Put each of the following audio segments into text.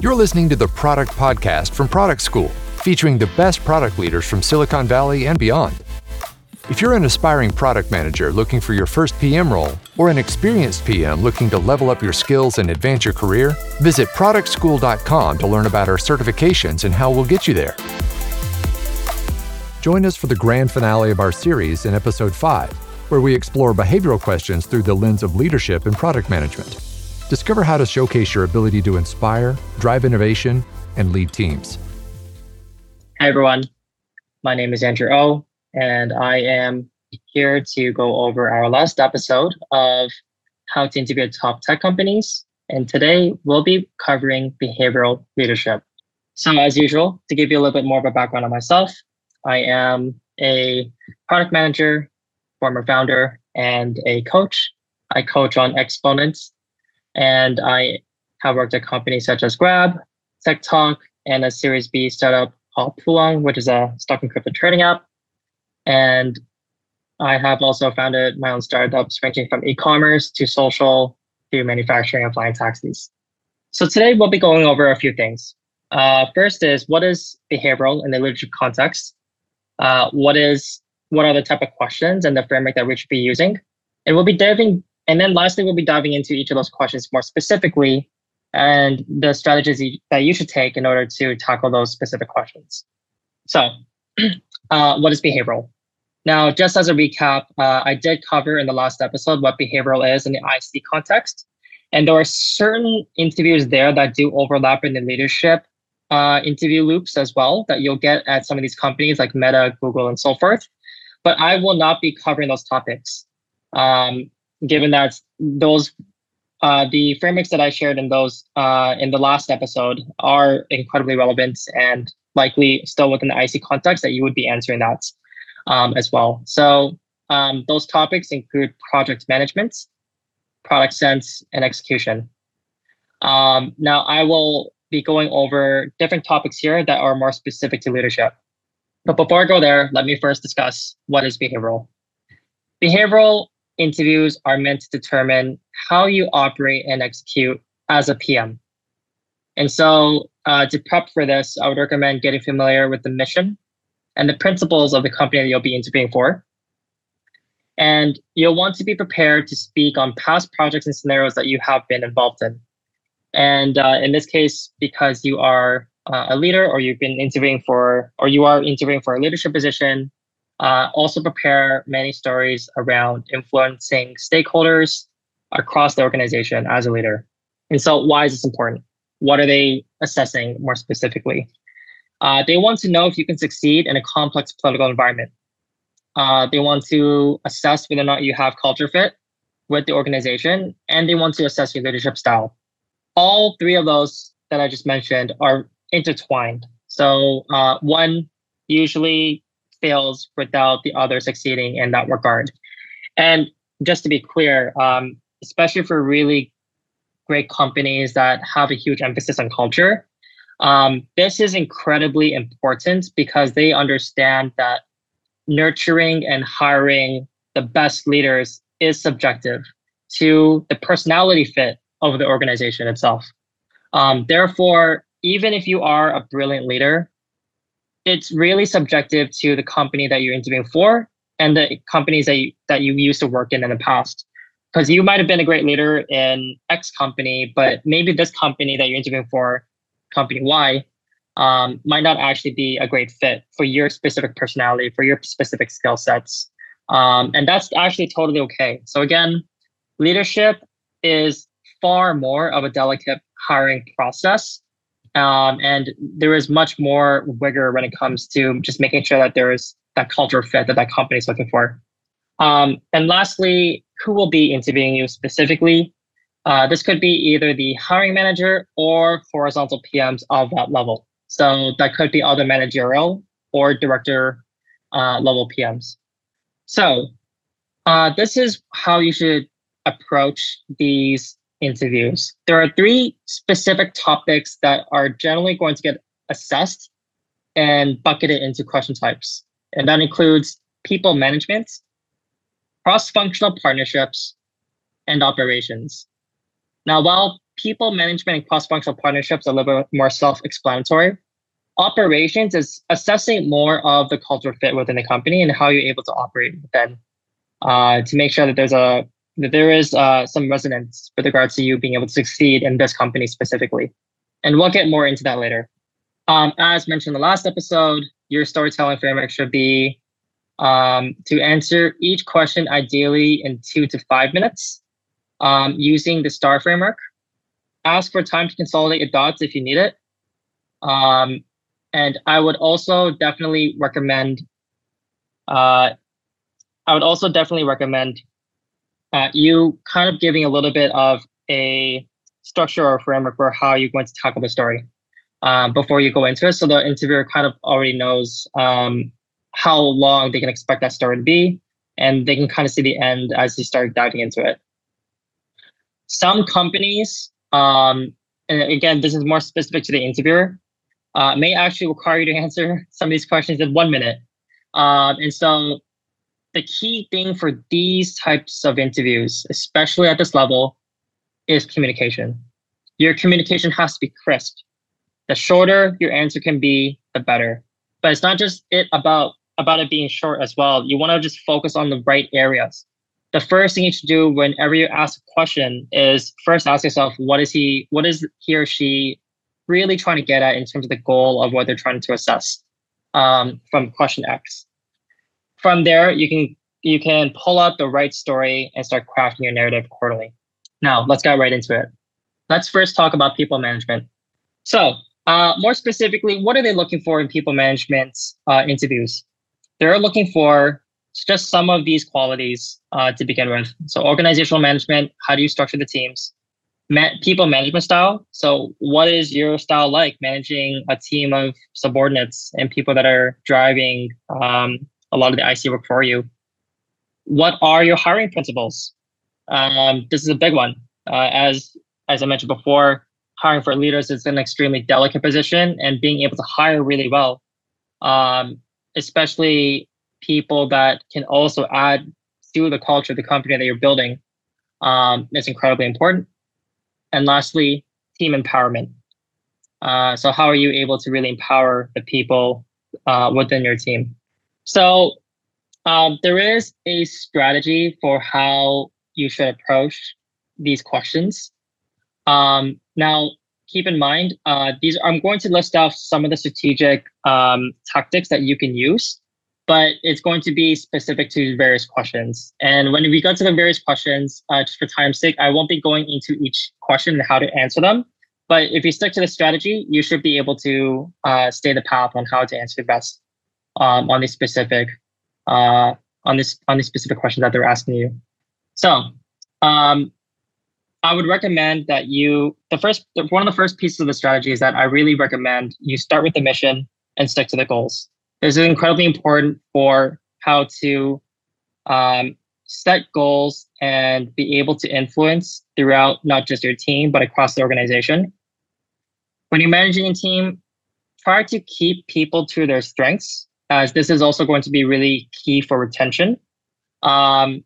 You're listening to the Product Podcast from Product School, featuring the best product leaders from Silicon Valley and beyond. If you're an aspiring product manager looking for your first PM role, or an experienced PM looking to level up your skills and advance your career, visit productschool.com to learn about our certifications and how we'll get you there. Join us for the grand finale of our series in episode 5, where we explore behavioral questions through the lens of leadership and product management. Discover how to showcase your ability to inspire, drive innovation, and lead teams. Hi, everyone. My name is Andrew O, and I am here to go over our last episode of how to interview top tech companies. And today we'll be covering behavioral leadership. So, as usual, to give you a little bit more of a background on myself, I am a product manager, former founder, and a coach. I coach on Exponents, and I have worked at companies such as Grab, TikTok, and a Series B startup called Pluang, which is a stock and crypto trading app. And I have also founded my own startups ranging from e-commerce to social to manufacturing and flying taxis. So today we'll be going over a few things. Uh, first is what is behavioral in the leadership context? uh, what is what are the type of questions and the framework that we should be using. And we'll be diving, and then lastly, we'll be diving into each of those questions more specifically and the strategies that you should take in order to tackle those specific questions. So, uh, what is behavioral? Now, just as a recap, uh, I did cover in the last episode what behavioral is in the IC context. And there are certain interviews there that do overlap in the leadership uh, interview loops as well that you'll get at some of these companies like Meta, Google, and so forth. But I will not be covering those topics, um, given that those uh, the frameworks that I shared in those uh, in the last episode are incredibly relevant and likely still within the IC context that you would be answering that um, as well. So um, those topics include project management, product sense, and execution. Um, now I will be going over different topics here that are more specific to leadership. But before I go there, let me first discuss what is behavioral. Behavioral interviews are meant to determine how you operate and execute as a PM. And so, uh, to prep for this, I would recommend getting familiar with the mission and the principles of the company that you'll be interviewing for. And you'll want to be prepared to speak on past projects and scenarios that you have been involved in. And uh, in this case, because you are uh, a leader or you've been interviewing for, or you are interviewing for a leadership position, uh, also prepare many stories around influencing stakeholders across the organization as a leader. And so, why is this important? What are they assessing more specifically? Uh, they want to know if you can succeed in a complex political environment. Uh, they want to assess whether or not you have culture fit with the organization, and they want to assess your leadership style all three of those that I just mentioned are intertwined. So uh, one usually fails without the other succeeding in that regard. And just to be clear, um, especially for really great companies that have a huge emphasis on culture, um, this is incredibly important because they understand that nurturing and hiring the best leaders is subjective to the personality fit of the organization itself. Um, therefore, even if you are a brilliant leader, it's really subjective to the company that you're interviewing for and the companies that you, that you used to work in in the past. Because you might have been a great leader in X company, but maybe this company that you're interviewing for, company Y, um, might not actually be a great fit for your specific personality, for your specific skill sets. Um, and that's actually totally okay. So again, leadership is far more of a delicate hiring process. Um, and there is much more rigor when it comes to just making sure that there is that culture fit that that company is looking for. Um, and lastly, who will be interviewing you specifically? Uh, this could be either the hiring manager or horizontal PMs of that level. So that could be other managerial or director uh, level PMs. So uh, this is how you should approach these interviews. There are three specific topics that are generally going to get assessed and bucketed into question types. And that includes people management, cross functional partnerships, and operations. Now, while people management and cross-functional partnerships are a little bit more self-explanatory. Operations is assessing more of the cultural fit within the company and how you're able to operate within uh, to make sure that there's a there is uh, some resonance with regards to you being able to succeed in this company specifically. And we'll get more into that later. Um, as mentioned in the last episode, your storytelling framework should be um, to answer each question ideally in two to five minutes um, using the STAR framework. Ask for time to consolidate your thoughts if you need it. Um, and I would also definitely recommend uh, I would also definitely recommend uh, you kind of giving a little bit of a structure or framework for how you're going to tackle the story um, before you go into it. So the interviewer kind of already knows um, how long they can expect that story to be, and they can kind of see the end as they start diving into it. Some companies, um, and again, this is more specific to the interviewer, uh, may actually require you to answer some of these questions in one minute. Um, and so the key thing for these types of interviews, especially at this level, is communication. Your communication has to be crisp. The shorter your answer can be, the better. But it's not just it about about it being short as well. You want to just focus on the right areas. The first thing you should do whenever you ask a question is first ask yourself, what is he, what is he or she really trying to get at in terms of the goal of what they're trying to assess um, from question X from there, you can you can pull out the right story and start crafting your narrative accordingly. Now, let's get right into it. Let's first talk about people management. So, uh, more specifically, what are they looking for in people management uh, interviews? They're looking for just some of these qualities uh, to begin with. So, organizational management, how do you structure the teams? Ma- people management style. So, what is your style like managing a team of subordinates and people that are driving um, a lot of the IC work for you. What are your hiring principles? Um, this is a big one. Uh, as as I mentioned before, hiring for leaders is an extremely delicate position, and being able to hire really well, um, especially people that can also add to the culture of the company that you're building, um, is incredibly important. And lastly, team empowerment. Uh, so, how are you able to really empower the people uh, within your team? So um, there is a strategy for how you should approach these questions. Um, now, keep in mind, uh, these I'm going to list off some of the strategic um, tactics that you can use, but it's going to be specific to various questions. And when we go to the various questions, uh, just for time's sake, I won't be going into each question and how to answer them. But if you stick to the strategy, you should be able to uh, stay the path on how to answer the best um, on these specific uh, on this on these specific question that they're asking you. So um, I would recommend that you the first one of the first pieces of the strategy is that I really recommend you start with the mission and stick to the goals. This is incredibly important for how to um, set goals and be able to influence throughout not just your team but across the organization. When you're managing a team, try to keep people to their strengths as this is also going to be really key for retention. Um,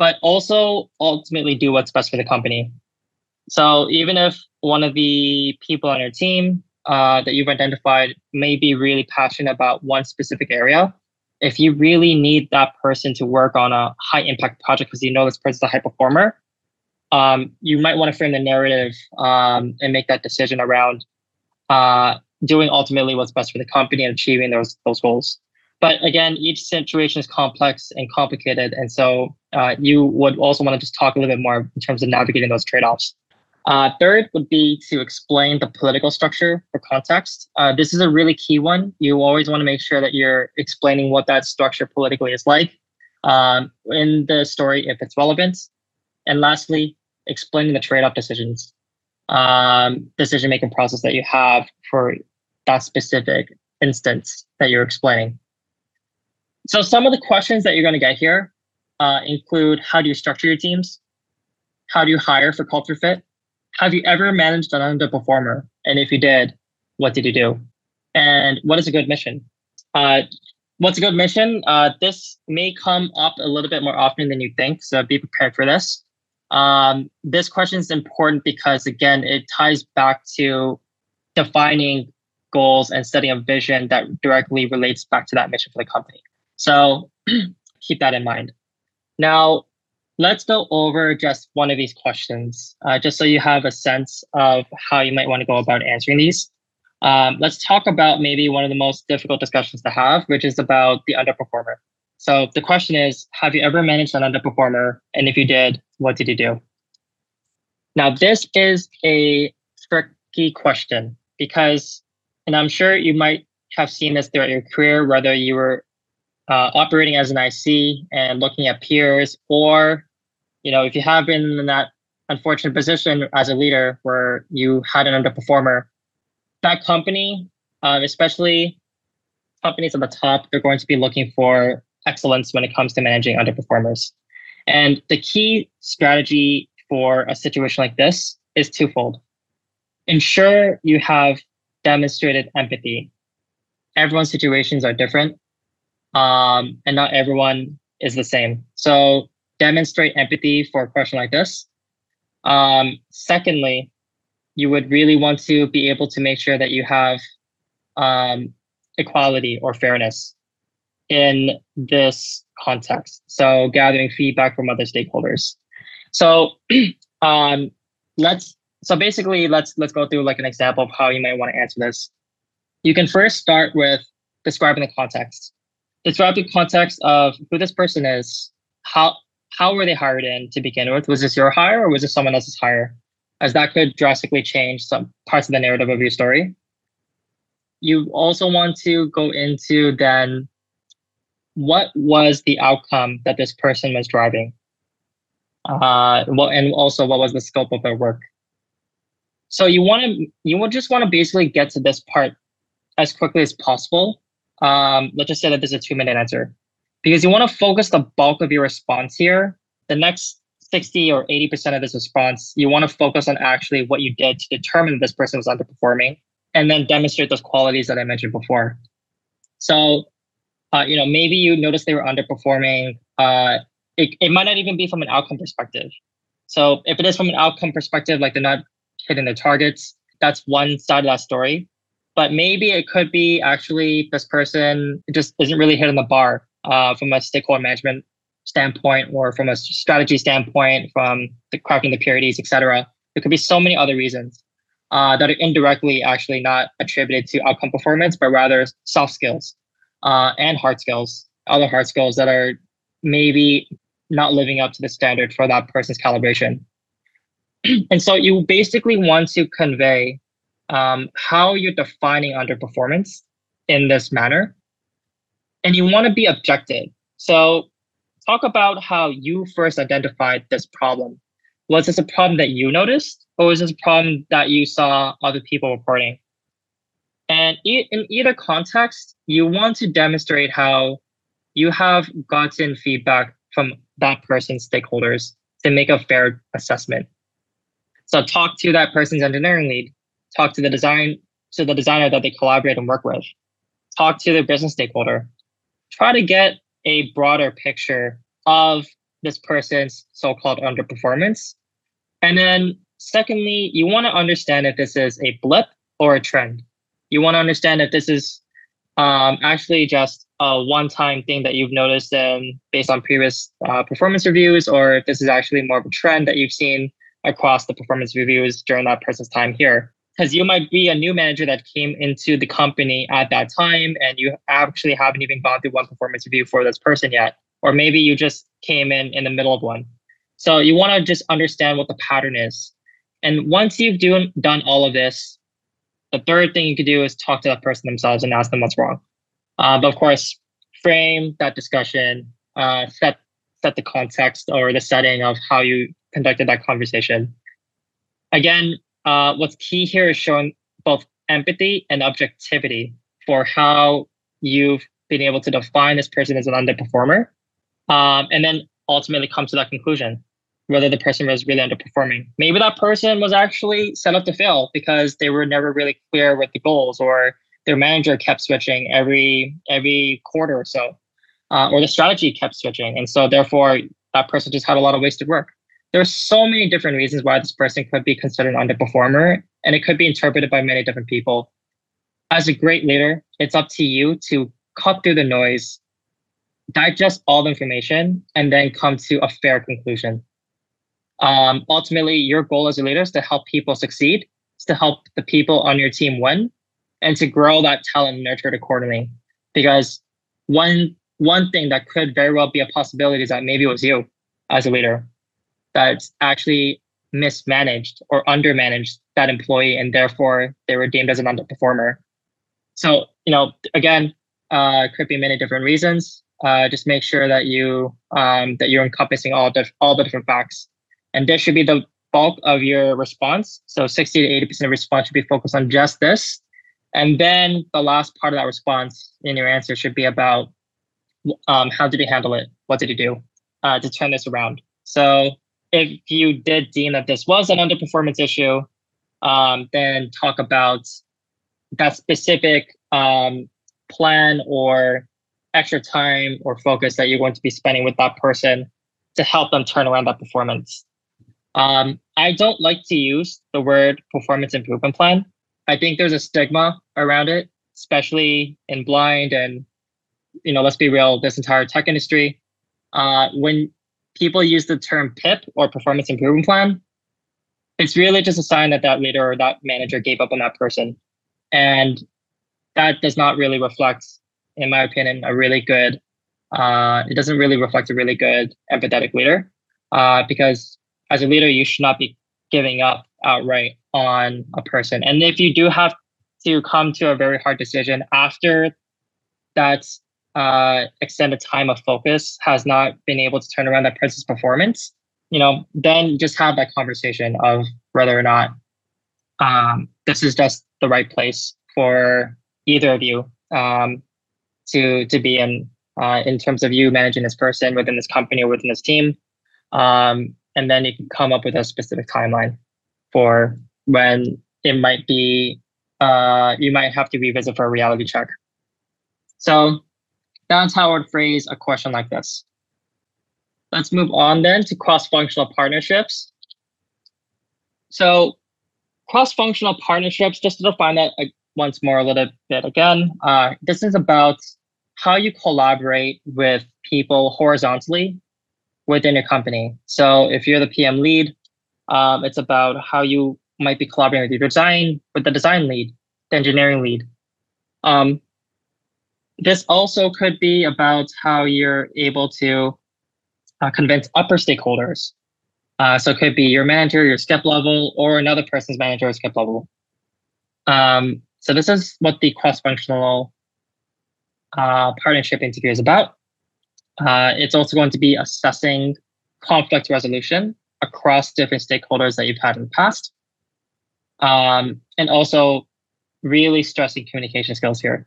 but also ultimately do what's best for the company. So even if one of the people on your team uh, that you've identified may be really passionate about one specific area, if you really need that person to work on a high impact project because you know this person's a high performer, um, you might want to frame the narrative um, and make that decision around uh, doing ultimately what's best for the company and achieving those those goals. But again, each situation is complex and complicated, and so uh, you would also want to just talk a little bit more in terms of navigating those trade-offs. Uh, third would be to explain the political structure for context. Uh, this is a really key one. You always want to make sure that you're explaining what that structure politically is like um, in the story if it's relevant. And lastly, explaining the trade-off decisions um, decision making process that you have for that specific instance that you're explaining. So some of the questions that you're going to get here uh, include how do you structure your teams? How do you hire for culture fit? Have you ever managed an underperformer? And if you did, what did you do? And what is a good mission? Uh, what's a good mission? Uh, this may come up a little bit more often than you think, so be prepared for this. Um, this question is important because again, it ties back to defining goals and setting a vision that directly relates back to that mission for the company. So keep that in mind. Now, let's go over just one of these questions, uh, just so you have a sense of how you might want to go about answering these. Um, let's talk about maybe one of the most difficult discussions to have, which is about the underperformer. So the question is, have you ever managed an underperformer? And if you did, what did you do? Now, this is a tricky question because, and I'm sure you might have seen this throughout your career, whether you were uh, operating as an IC and looking at peers, or, you know, if you have been in that unfortunate position as a leader where you had an underperformer, that company, uh, especially companies at the top, they're going to be looking for excellence when it comes to managing underperformers. And the key strategy for a situation like this is twofold. Ensure you have demonstrated empathy. Everyone's situations are different, um, and not everyone is the same. So demonstrate empathy for a question like this. Um, secondly, you would really want to be able to make sure that you have um, equality or fairness in this context. So gathering feedback from other stakeholders. So um, let's so basically let's let's go through like an example of how you might want to answer this. You can first start with describing the context. Describe the context of who this person is, how how were they hired in to begin with? Was this your hire or was this someone else's hire? As that could drastically change some parts of the narrative of your story. You also want to go into then what was the outcome that this person was driving? Uh, well, and also what was the scope of their work? So you want to you will just want to basically get to this part as quickly as possible. Um, let's just say that this is a two minute answer because you want to focus the bulk of your response here. The next 60 or 80% of this response, you want to focus on actually what you did to determine that this person was underperforming and then demonstrate those qualities that I mentioned before. So uh, you know, maybe you notice they were underperforming. Uh, it, it might not even be from an outcome perspective. So if it is from an outcome perspective, like they're not hitting their targets, that's one side of that story. But maybe it could be actually this person just isn't really hitting the bar uh, from a stakeholder management standpoint or from a strategy standpoint, from the crafting the purities, et cetera. There could be so many other reasons uh, that are indirectly actually not attributed to outcome performance, but rather soft skills uh, and hard skills, other hard skills that are maybe not living up to the standard for that person's calibration. and so you basically want to convey um, how you're defining underperformance in this manner. And you want to be objective. So talk about how you first identified this problem. Was this a problem that you noticed, or was this a problem that you saw other people reporting? And in either context, you want to demonstrate how you have gotten feedback from that person's stakeholders to make a fair assessment. So talk to that person's engineering lead, talk to the design to the designer that they collaborate and work with, talk to their business stakeholder, try to get a broader picture of this person's so-called underperformance. And then secondly, you want to understand if this is a blip or a trend. You want to understand if this is um, actually just a one-time thing that you've noticed um, based on previous uh, performance reviews, or if this is actually more of a trend that you've seen across the performance reviews during that person's time here. Because you might be a new manager that came into the company at that time, and you actually haven't even gone through one performance review for this person yet, or maybe you just came in in the middle of one. So you want to just understand what the pattern is. And once you've do, done all of this, the third thing you could do is talk to that person themselves and ask them what's wrong. Uh, but of course, frame that discussion, uh, set set the context or the setting of how you conducted that conversation. Again, uh, what's key here is showing both empathy and objectivity for how you've been able to define this person as an underperformer, um, and then ultimately come to that conclusion whether the person was really underperforming. Maybe that person was actually set up to fail because they were never really clear with the goals, or their manager kept switching every every quarter or so, uh, or the strategy kept switching, and so therefore that person just had a lot of wasted work. There's so many different reasons why this person could be considered an underperformer, and it could be interpreted by many different people. As a great leader, it's up to you to cut through the noise, digest all the information, and then come to a fair conclusion. Um, ultimately, your goal as a leader is to help people succeed, is to help the people on your team win, and to grow that talent and nurture it accordingly. Because one one thing that could very well be a possibility is that maybe it was you as a leader that's actually mismanaged or undermanaged that employee, and therefore they were deemed as an underperformer. So, you know, again, uh, could be many different reasons. Uh, just make sure that you um, that you're encompassing all the all the different facts, and this should be the bulk of your response. So, 60 to 80 percent of response should be focused on just this, and then the last part of that response in your answer should be about um, how did he handle it? What did he do uh, to turn this around? So if you did deem that this was an underperformance issue, um, then talk about that specific um, plan or extra time or focus that you're going to be spending with that person to help them turn around that performance. Um, I don't like to use the word performance improvement plan. I think there's a stigma around it, especially in blind and, you know, let's be real, this entire tech industry. Uh, when people use the term PIP or performance improvement plan, it's really just a sign that that leader or that manager gave up on that person. And that does not really reflect, in my opinion, a really good, uh, it doesn't really reflect a really good empathetic leader. Uh, because as a leader, you should not be giving up outright on a person. And if you do have to come to a very hard decision after that's uh, extended time of focus has not been able to turn around that person's performance, you know, then just have that conversation of whether or not um, this is just the right place for either of you um, to to be in uh, in terms of you managing this person within this company or within this team, um, and then you can come up with a specific timeline for when it might be uh, you might have to revisit for a reality check. So that's how I would phrase a question like this. Let's move on then to cross-functional partnerships. So cross-functional partnerships, just to define that once more a little bit again, uh, this is about how you collaborate with people horizontally within your company. So if you're the PM lead, um, it's about how you might be collaborating with your design, with the design lead, the engineering lead. Um, this also could be about how you're able to uh, convince upper stakeholders. Uh, so it could be your manager, your skip level, or another person's manager or skip level. Um, so this is what the cross-functional uh, partnership interview is about. Uh, it's also going to be assessing conflict resolution across different stakeholders that you've had in the past. Um, and also really stressing communication skills here.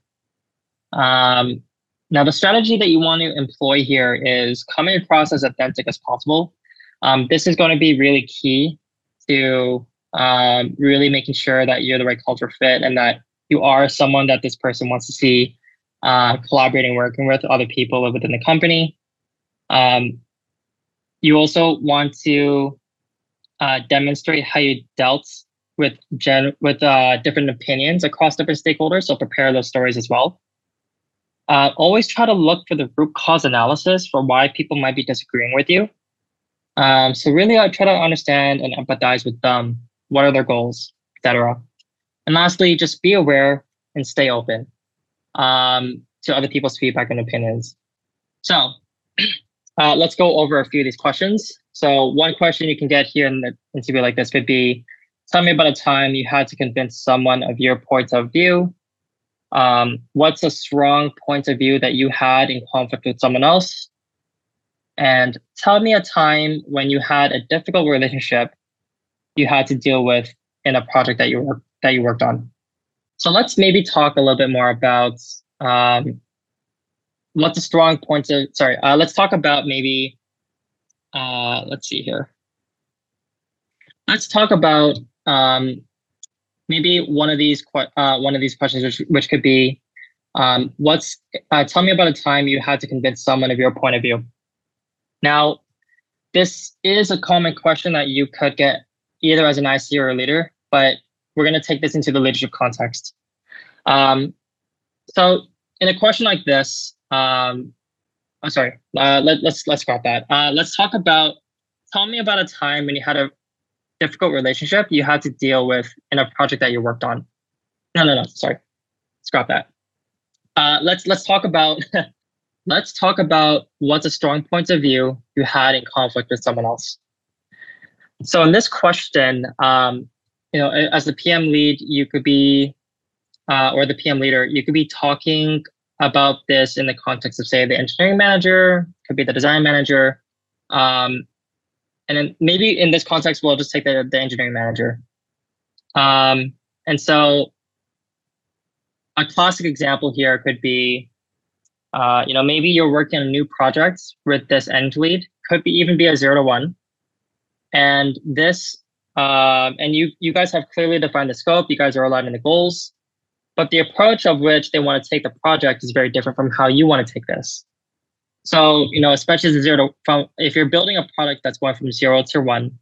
Um, now, the strategy that you want to employ here is coming across as authentic as possible. Um, this is going to be really key to um, really making sure that you're the right culture fit and that you are someone that this person wants to see uh, collaborating, working with other people within the company. Um, you also want to uh, demonstrate how you dealt with gen- with uh, different opinions across different stakeholders. So prepare those stories as well. Uh, always try to look for the root cause analysis for why people might be disagreeing with you. Um, so really, I try to understand and empathize with them. What are their goals, etc. And lastly, just be aware and stay open um, to other people's feedback and opinions. So uh, let's go over a few of these questions. So one question you can get here in the interview like this could be, tell me about a time you had to convince someone of your point of view um, what's a strong point of view that you had in conflict with someone else? And tell me a time when you had a difficult relationship you had to deal with in a project that you work, that you worked on. So let's maybe talk a little bit more about um, what's a strong point of sorry. Uh, let's talk about maybe uh, let's see here. Let's talk about um, maybe one of these uh, one of these questions, which which could be, um, what's uh, tell me about a time you had to convince someone of your point of view. Now, this is a common question that you could get either as an IC or a leader, but we're going to take this into the leadership context. Um, so in a question like this, um, I'm sorry, uh, let, let's let's scrap that. Uh, let's talk about. Tell me about a time when you had a difficult relationship you had to deal with in a project that you worked on. No, no, no. Sorry, scrap that. Uh, let's let's talk about let's talk about what's a strong point of view you had in conflict with someone else. So in this question, um, you know, as the PM lead, you could be, uh, or the PM leader, you could be talking about this in the context of, say, the engineering manager, could be the design manager, um, and then maybe in this context, we'll just take the, the engineering manager. Um, and so a classic example here could be, uh, you know, maybe you're working on new project with this end lead, could be even be a zero to one. And this, uh, and you you guys have clearly defined the scope. You guys are aligning the goals, but the approach of which they want to take the project is very different from how you want to take this. So, you know, especially zero to from if you're building a product that's going from zero to one,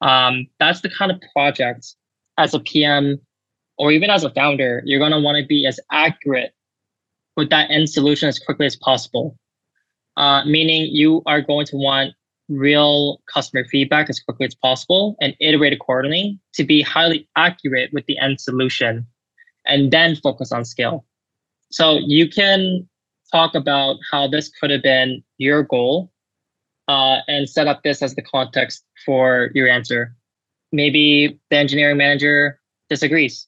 um, that's the kind of project as a PM or even as a founder, you're going to want to be as accurate with that end solution as quickly as possible. Uh, meaning you are going to want real customer feedback as quickly as possible and iterate accordingly to be highly accurate with the end solution and then focus on scale. So you can talk about how this could have been your goal uh, and set up this as the context for your answer. Maybe the engineering manager disagrees.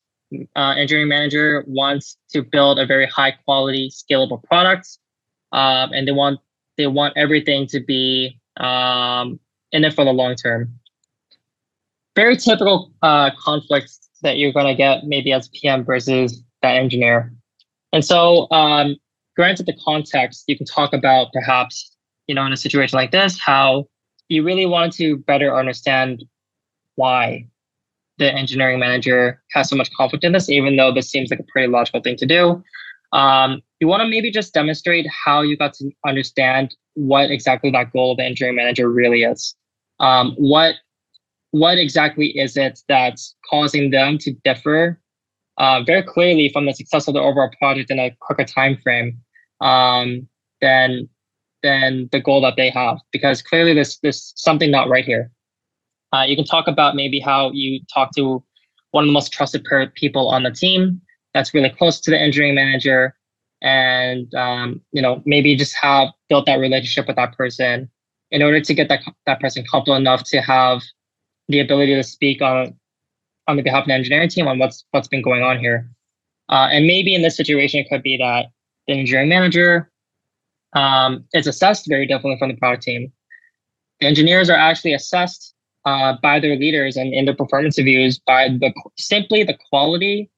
Uh, engineering manager wants to build a very high quality, scalable product, um, and they want they want everything to be um, in it for the long term. Very typical uh, conflicts that you're going to get maybe as PM versus that engineer. And so um, granted the context, you can talk about perhaps, you know, in a situation like this, how you really want to better understand why the engineering manager has so much conflict in this, even though this seems like a pretty logical thing to do. Um, you want to maybe just demonstrate how you got to understand what exactly that goal of the engineering manager really is. Um, what what exactly is it that's causing them to differ uh, very clearly from the success of the overall project in a quicker time frame um, than than the goal that they have because clearly there's there's something not right here. Uh, you can talk about maybe how you talk to one of the most trusted people on the team that's really close to the engineering manager, and um, you know maybe just have built that relationship with that person in order to get that that person comfortable enough to have the ability to speak on on the behalf of the engineering team on what's what's been going on here. Uh, and maybe in this situation, it could be that the engineering manager um, is assessed very differently from the product team. The engineers are actually assessed uh, by their leaders and in their performance reviews by the simply the quality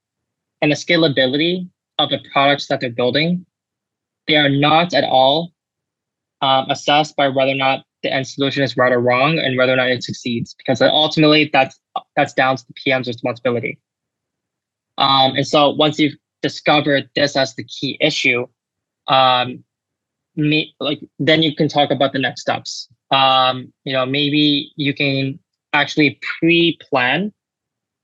and the scalability of the products that they're building. They are not at all um, assessed by whether or not the end solution is right or wrong and whether or not it succeeds, because ultimately that's that's down to the PM's responsibility. Um, and so once you've discovered this as the key issue, um, like then you can talk about the next steps. Um, you know, maybe you can actually pre-plan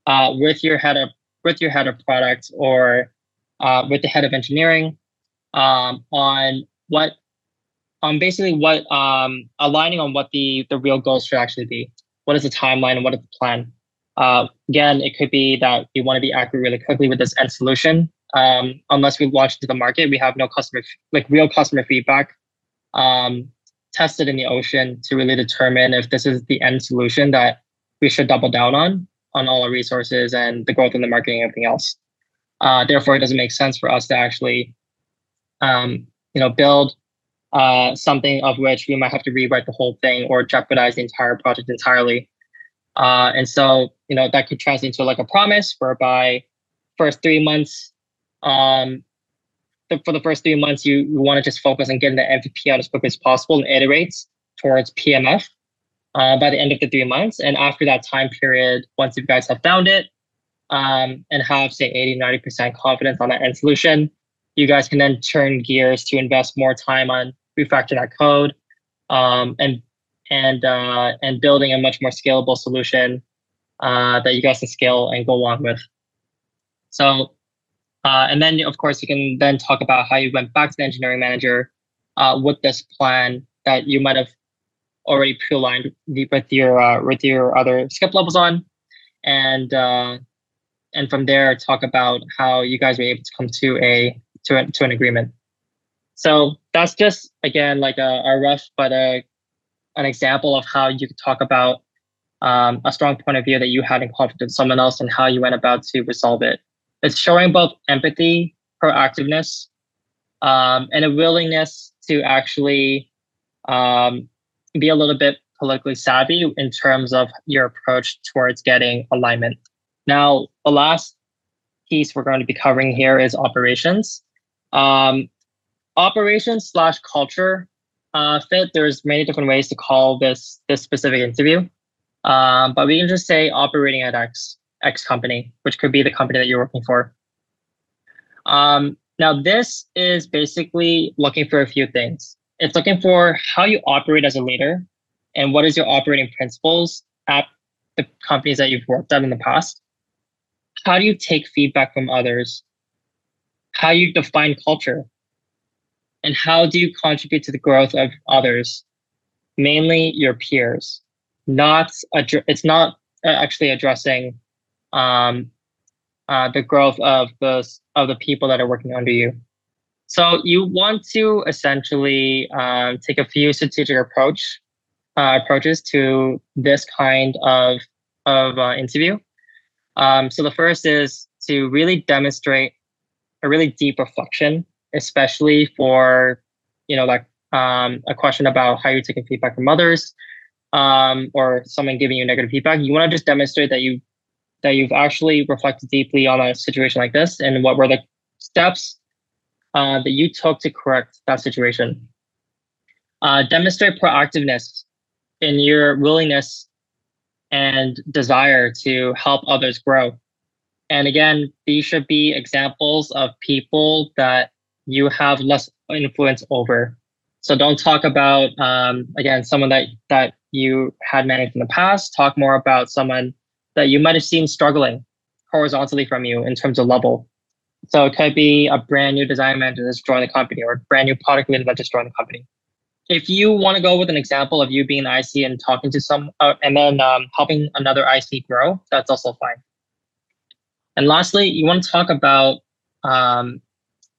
uh, with your head of with your head of product or uh, with the head of engineering um, on what on basically what um, aligning on what the the real goals should actually be. What is the timeline and what is the plan? Uh, again, it could be that you want to be accurate really quickly with this end solution um, unless we launch into the market, we have no customer, like real customer feedback um, tested in the ocean to really determine if this is the end solution that we should double down on, on all our resources and the growth in the marketing and everything else. Uh, therefore, it doesn't make sense for us to actually, um, you know, build uh, something of which we might have to rewrite the whole thing or jeopardize the entire project entirely. Uh, and so, you know, that could translate into like a promise whereby first three months um, for the first three months, you, you want to just focus on getting the MVP out as quickly as possible and iterate towards PMF uh, by the end of the three months. And after that time period, once you guys have found it um, and have, say, 80, 90% confidence on that end solution, you guys can then turn gears to invest more time on refactoring that code um, and and uh, and building a much more scalable solution uh, that you guys can scale and go on with. So, uh, and then of course you can then talk about how you went back to the engineering manager uh, with this plan that you might have already pre-aligned with your uh, with your other skip levels on, and uh, and from there talk about how you guys were able to come to a to, a, to an agreement. So that's just again like a, a rough but a an example of how you could talk about um, a strong point of view that you had in conflict with someone else and how you went about to resolve it. It's showing both empathy, proactiveness, um, and a willingness to actually um, be a little bit politically savvy in terms of your approach towards getting alignment. Now, the last piece we're going to be covering here is operations. Um, operations slash culture uh, fit. There's many different ways to call this this specific interview, um, but we can just say operating at X X company, which could be the company that you're working for. Um, now, this is basically looking for a few things. It's looking for how you operate as a leader and what is your operating principles at the companies that you've worked at in the past. How do you take feedback from others? How you define culture? And how do you contribute to the growth of others, mainly your peers? Not it's not uh, actually addressing um, uh, the growth of the of the people that are working under you. So you want to essentially um, take a few strategic approach uh, approaches to this kind of of uh, interview. Um, so the first is to really demonstrate a really deep reflection, especially for you know like um, a question about how you're taking feedback from others um, or someone giving you negative feedback. You want to just demonstrate that you that you've actually reflected deeply on a situation like this and what were the steps uh, that you took to correct that situation. Uh, demonstrate proactiveness in your willingness and desire to help others grow. And again, these should be examples of people that you have less influence over. So don't talk about um, again someone that that you had managed in the past. Talk more about someone that you might have seen struggling horizontally from you in terms of level. So it could be a brand new design manager that's joined the company or a brand new product leader that just joined the company. If you want to go with an example of you being an IC and talking to some, uh, and then um, helping another IC grow, that's also fine. And lastly, you want to talk about, um,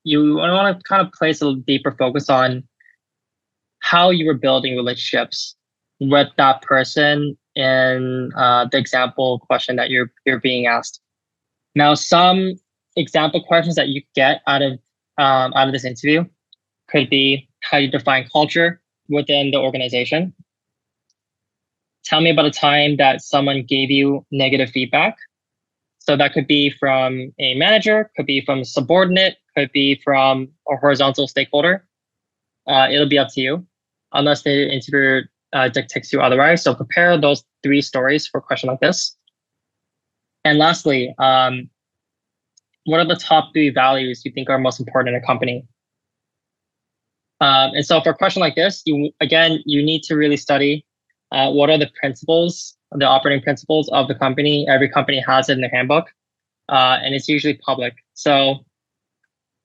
you want to kind of place a deeper focus on how you were building relationships with that person in uh, the example question that you're you're being asked. Now, some example questions that you get out of um, out of this interview could be how you define culture within the organization. Tell me about a time that someone gave you negative feedback. So that could be from a manager, could be from a subordinate, could be from a horizontal stakeholder. Uh, it'll be up to you, unless the interviewer uh, dictates you otherwise. So prepare those three stories for a question like this. And lastly, um, what are the top three values you think are most important in a company? Um, and so for a question like this, you again, you need to really study uh, what are the principles, the operating principles of the company. Every company has it in their handbook, uh, and it's usually public. So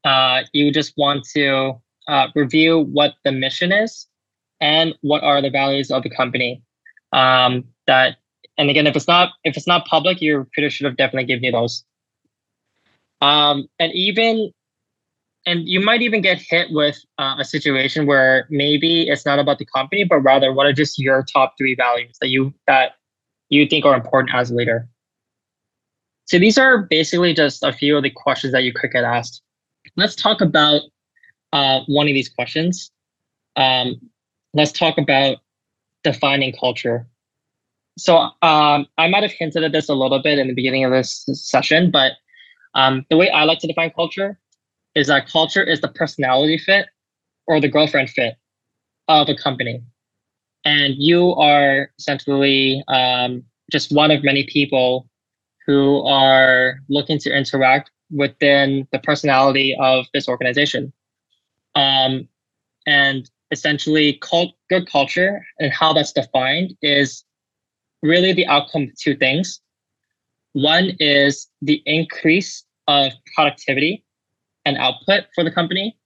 uh, you just want to uh, review what the mission is and what are the values of the company. Um, that and again if it's not if it's not public your recruiter should have definitely given you those. Um, and even and you might even get hit with uh, a situation where maybe it's not about the company but rather what are just your top three values that you that you think are important as a leader. So these are basically just a few of the questions that you could get asked. Let's talk about uh, one of these questions. Um, let's talk about defining culture. So um, I might have hinted at this a little bit in the beginning of this session, but um, the way I like to define culture is that culture is the personality fit or the girlfriend fit of a company. And you are essentially um, just one of many people who are looking to interact within the personality of this organization. Um, and essentially cult, good culture and how that's defined is really the outcome of two things. One is the increase of productivity and output for the company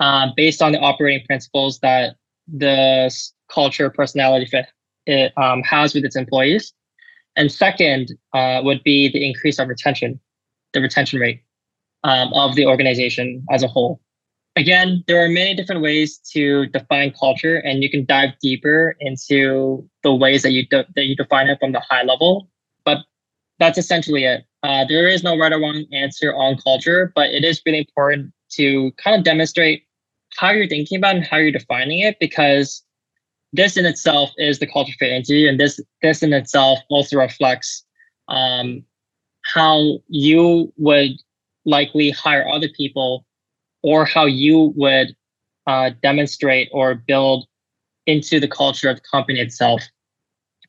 uh, based on the operating principles that the culture personality fit it um, has with its employees. And second uh, would be the increase of retention, the retention rate um, of the organization as a whole. Again, there are many different ways to define culture, and you can dive deeper into the ways that you de- that you define it from the high level. But that's essentially it. Uh, there is no right or wrong answer on culture, but it is really important to kind of demonstrate how you're thinking about and how you're defining it, because this in itself is the culture fit interview, and this this in itself also reflects um, how you would likely hire other people or how you would uh, demonstrate or build into the culture of the company itself.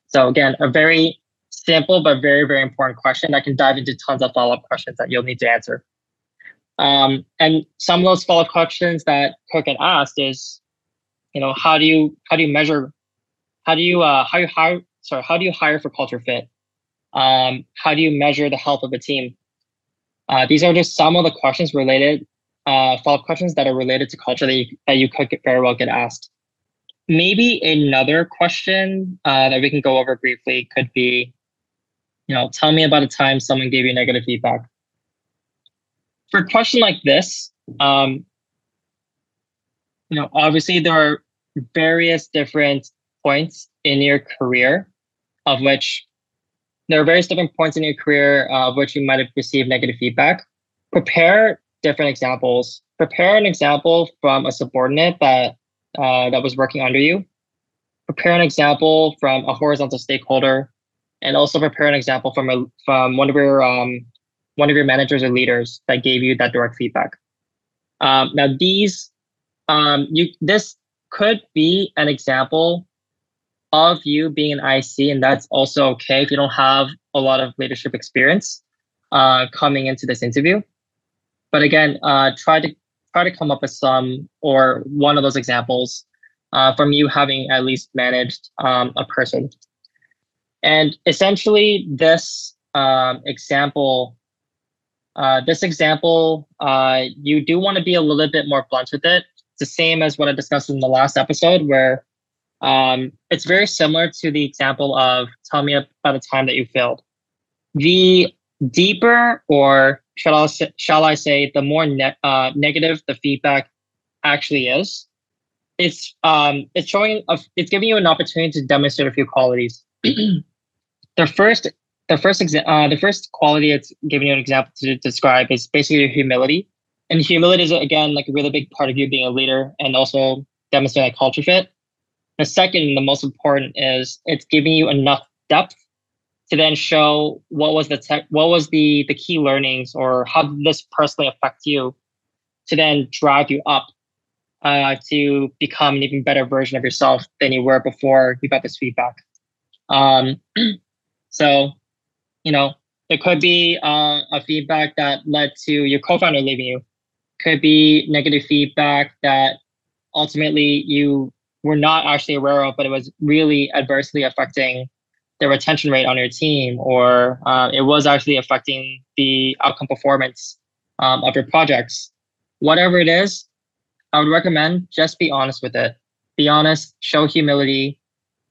So again, a very simple but very, very important question that can dive into tons of follow-up questions that you'll need to answer. Um, and some of those follow-up questions that Kirk had asked is, you know, how do you how do you measure, how do you uh, how you hire sorry how do you hire for culture fit? Um, how do you measure the health of a team? Uh, these are just some of the questions related, uh, follow-up questions that are related to culture that you, that you could get, very well get asked. Maybe another question uh, that we can go over briefly could be, you know, tell me about a time someone gave you negative feedback. For a question like this, um, you know, obviously there are various different points in your career of which there are various different points in your career uh, of which you might have received negative feedback. Prepare different examples. Prepare an example from a subordinate that uh, that was working under you. Prepare an example from a horizontal stakeholder, and also prepare an example from a from one of your um, one of your managers or leaders that gave you that direct feedback. Um, now these um, you this could be an example of you being an IC, and that's also okay if you don't have a lot of leadership experience uh, coming into this interview. But again, uh, try to try to come up with some or one of those examples uh, from you having at least managed um, a person. And essentially, this um, example, uh, this example, uh, you do want to be a little bit more blunt with it. It's the same as what I discussed in the last episode, where um, it's very similar to the example of tell me about a time that you failed. The deeper, or shall I say, shall I say the more ne- uh, negative the feedback actually is, it's um, it's showing a, it's giving you an opportunity to demonstrate a few qualities. the first the first exa- uh, the first quality it's giving you an example to describe is basically humility. And humility is again like a really big part of you being a leader and also demonstrating a culture fit. The second and the most important is it's giving you enough depth to then show what was the tech, what was the the key learnings or how did this personally affect you to then drive you up uh, to become an even better version of yourself than you were before you got this feedback. Um, so, you know, it could be uh, a feedback that led to your co-founder leaving you. Could be negative feedback that ultimately you were not actually aware of, but it was really adversely affecting the retention rate on your team, or uh, it was actually affecting the outcome performance um, of your projects. Whatever it is, I would recommend just be honest with it. Be honest, show humility,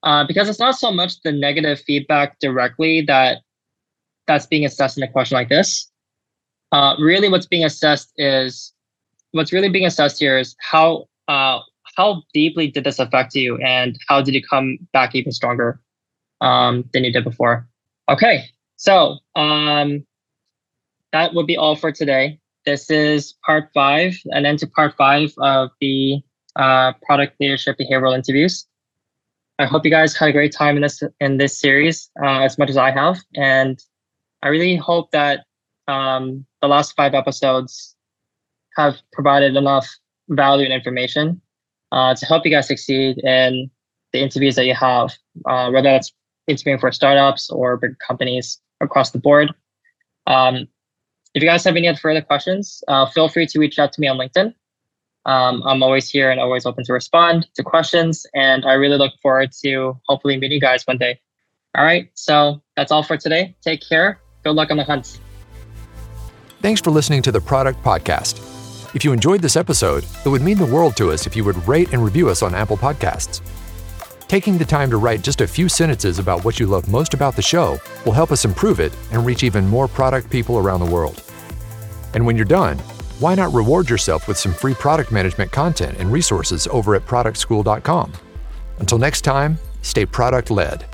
uh, because it's not so much the negative feedback directly that that's being assessed in a question like this. Uh, really, what's being assessed is what's really being assessed here is how uh, how deeply did this affect you and how did you come back even stronger um, than you did before? Okay, so um, that would be all for today. This is part five, and then to part five of the uh, product leadership behavioral interviews. I hope you guys had a great time in this in this series uh, as much as I have, and I really hope that um, the last five episodes have provided enough value and information uh, to help you guys succeed in the interviews that you have, uh, whether that's interviewing for startups or big companies across the board. Um, if you guys have any further questions, uh, feel free to reach out to me on LinkedIn. Um, I'm always here and always open to respond to questions. And I really look forward to hopefully meeting you guys one day. All right. So that's all for today. Take care. Good luck on the hunt. Thanks for listening to the Product Podcast. If you enjoyed this episode, it would mean the world to us if you would rate and review us on Apple Podcasts. Taking the time to write just a few sentences about what you love most about the show will help us improve it and reach even more product people around the world. And when you're done, why not reward yourself with some free product management content and resources over at productschool.com? Until next time, stay product led.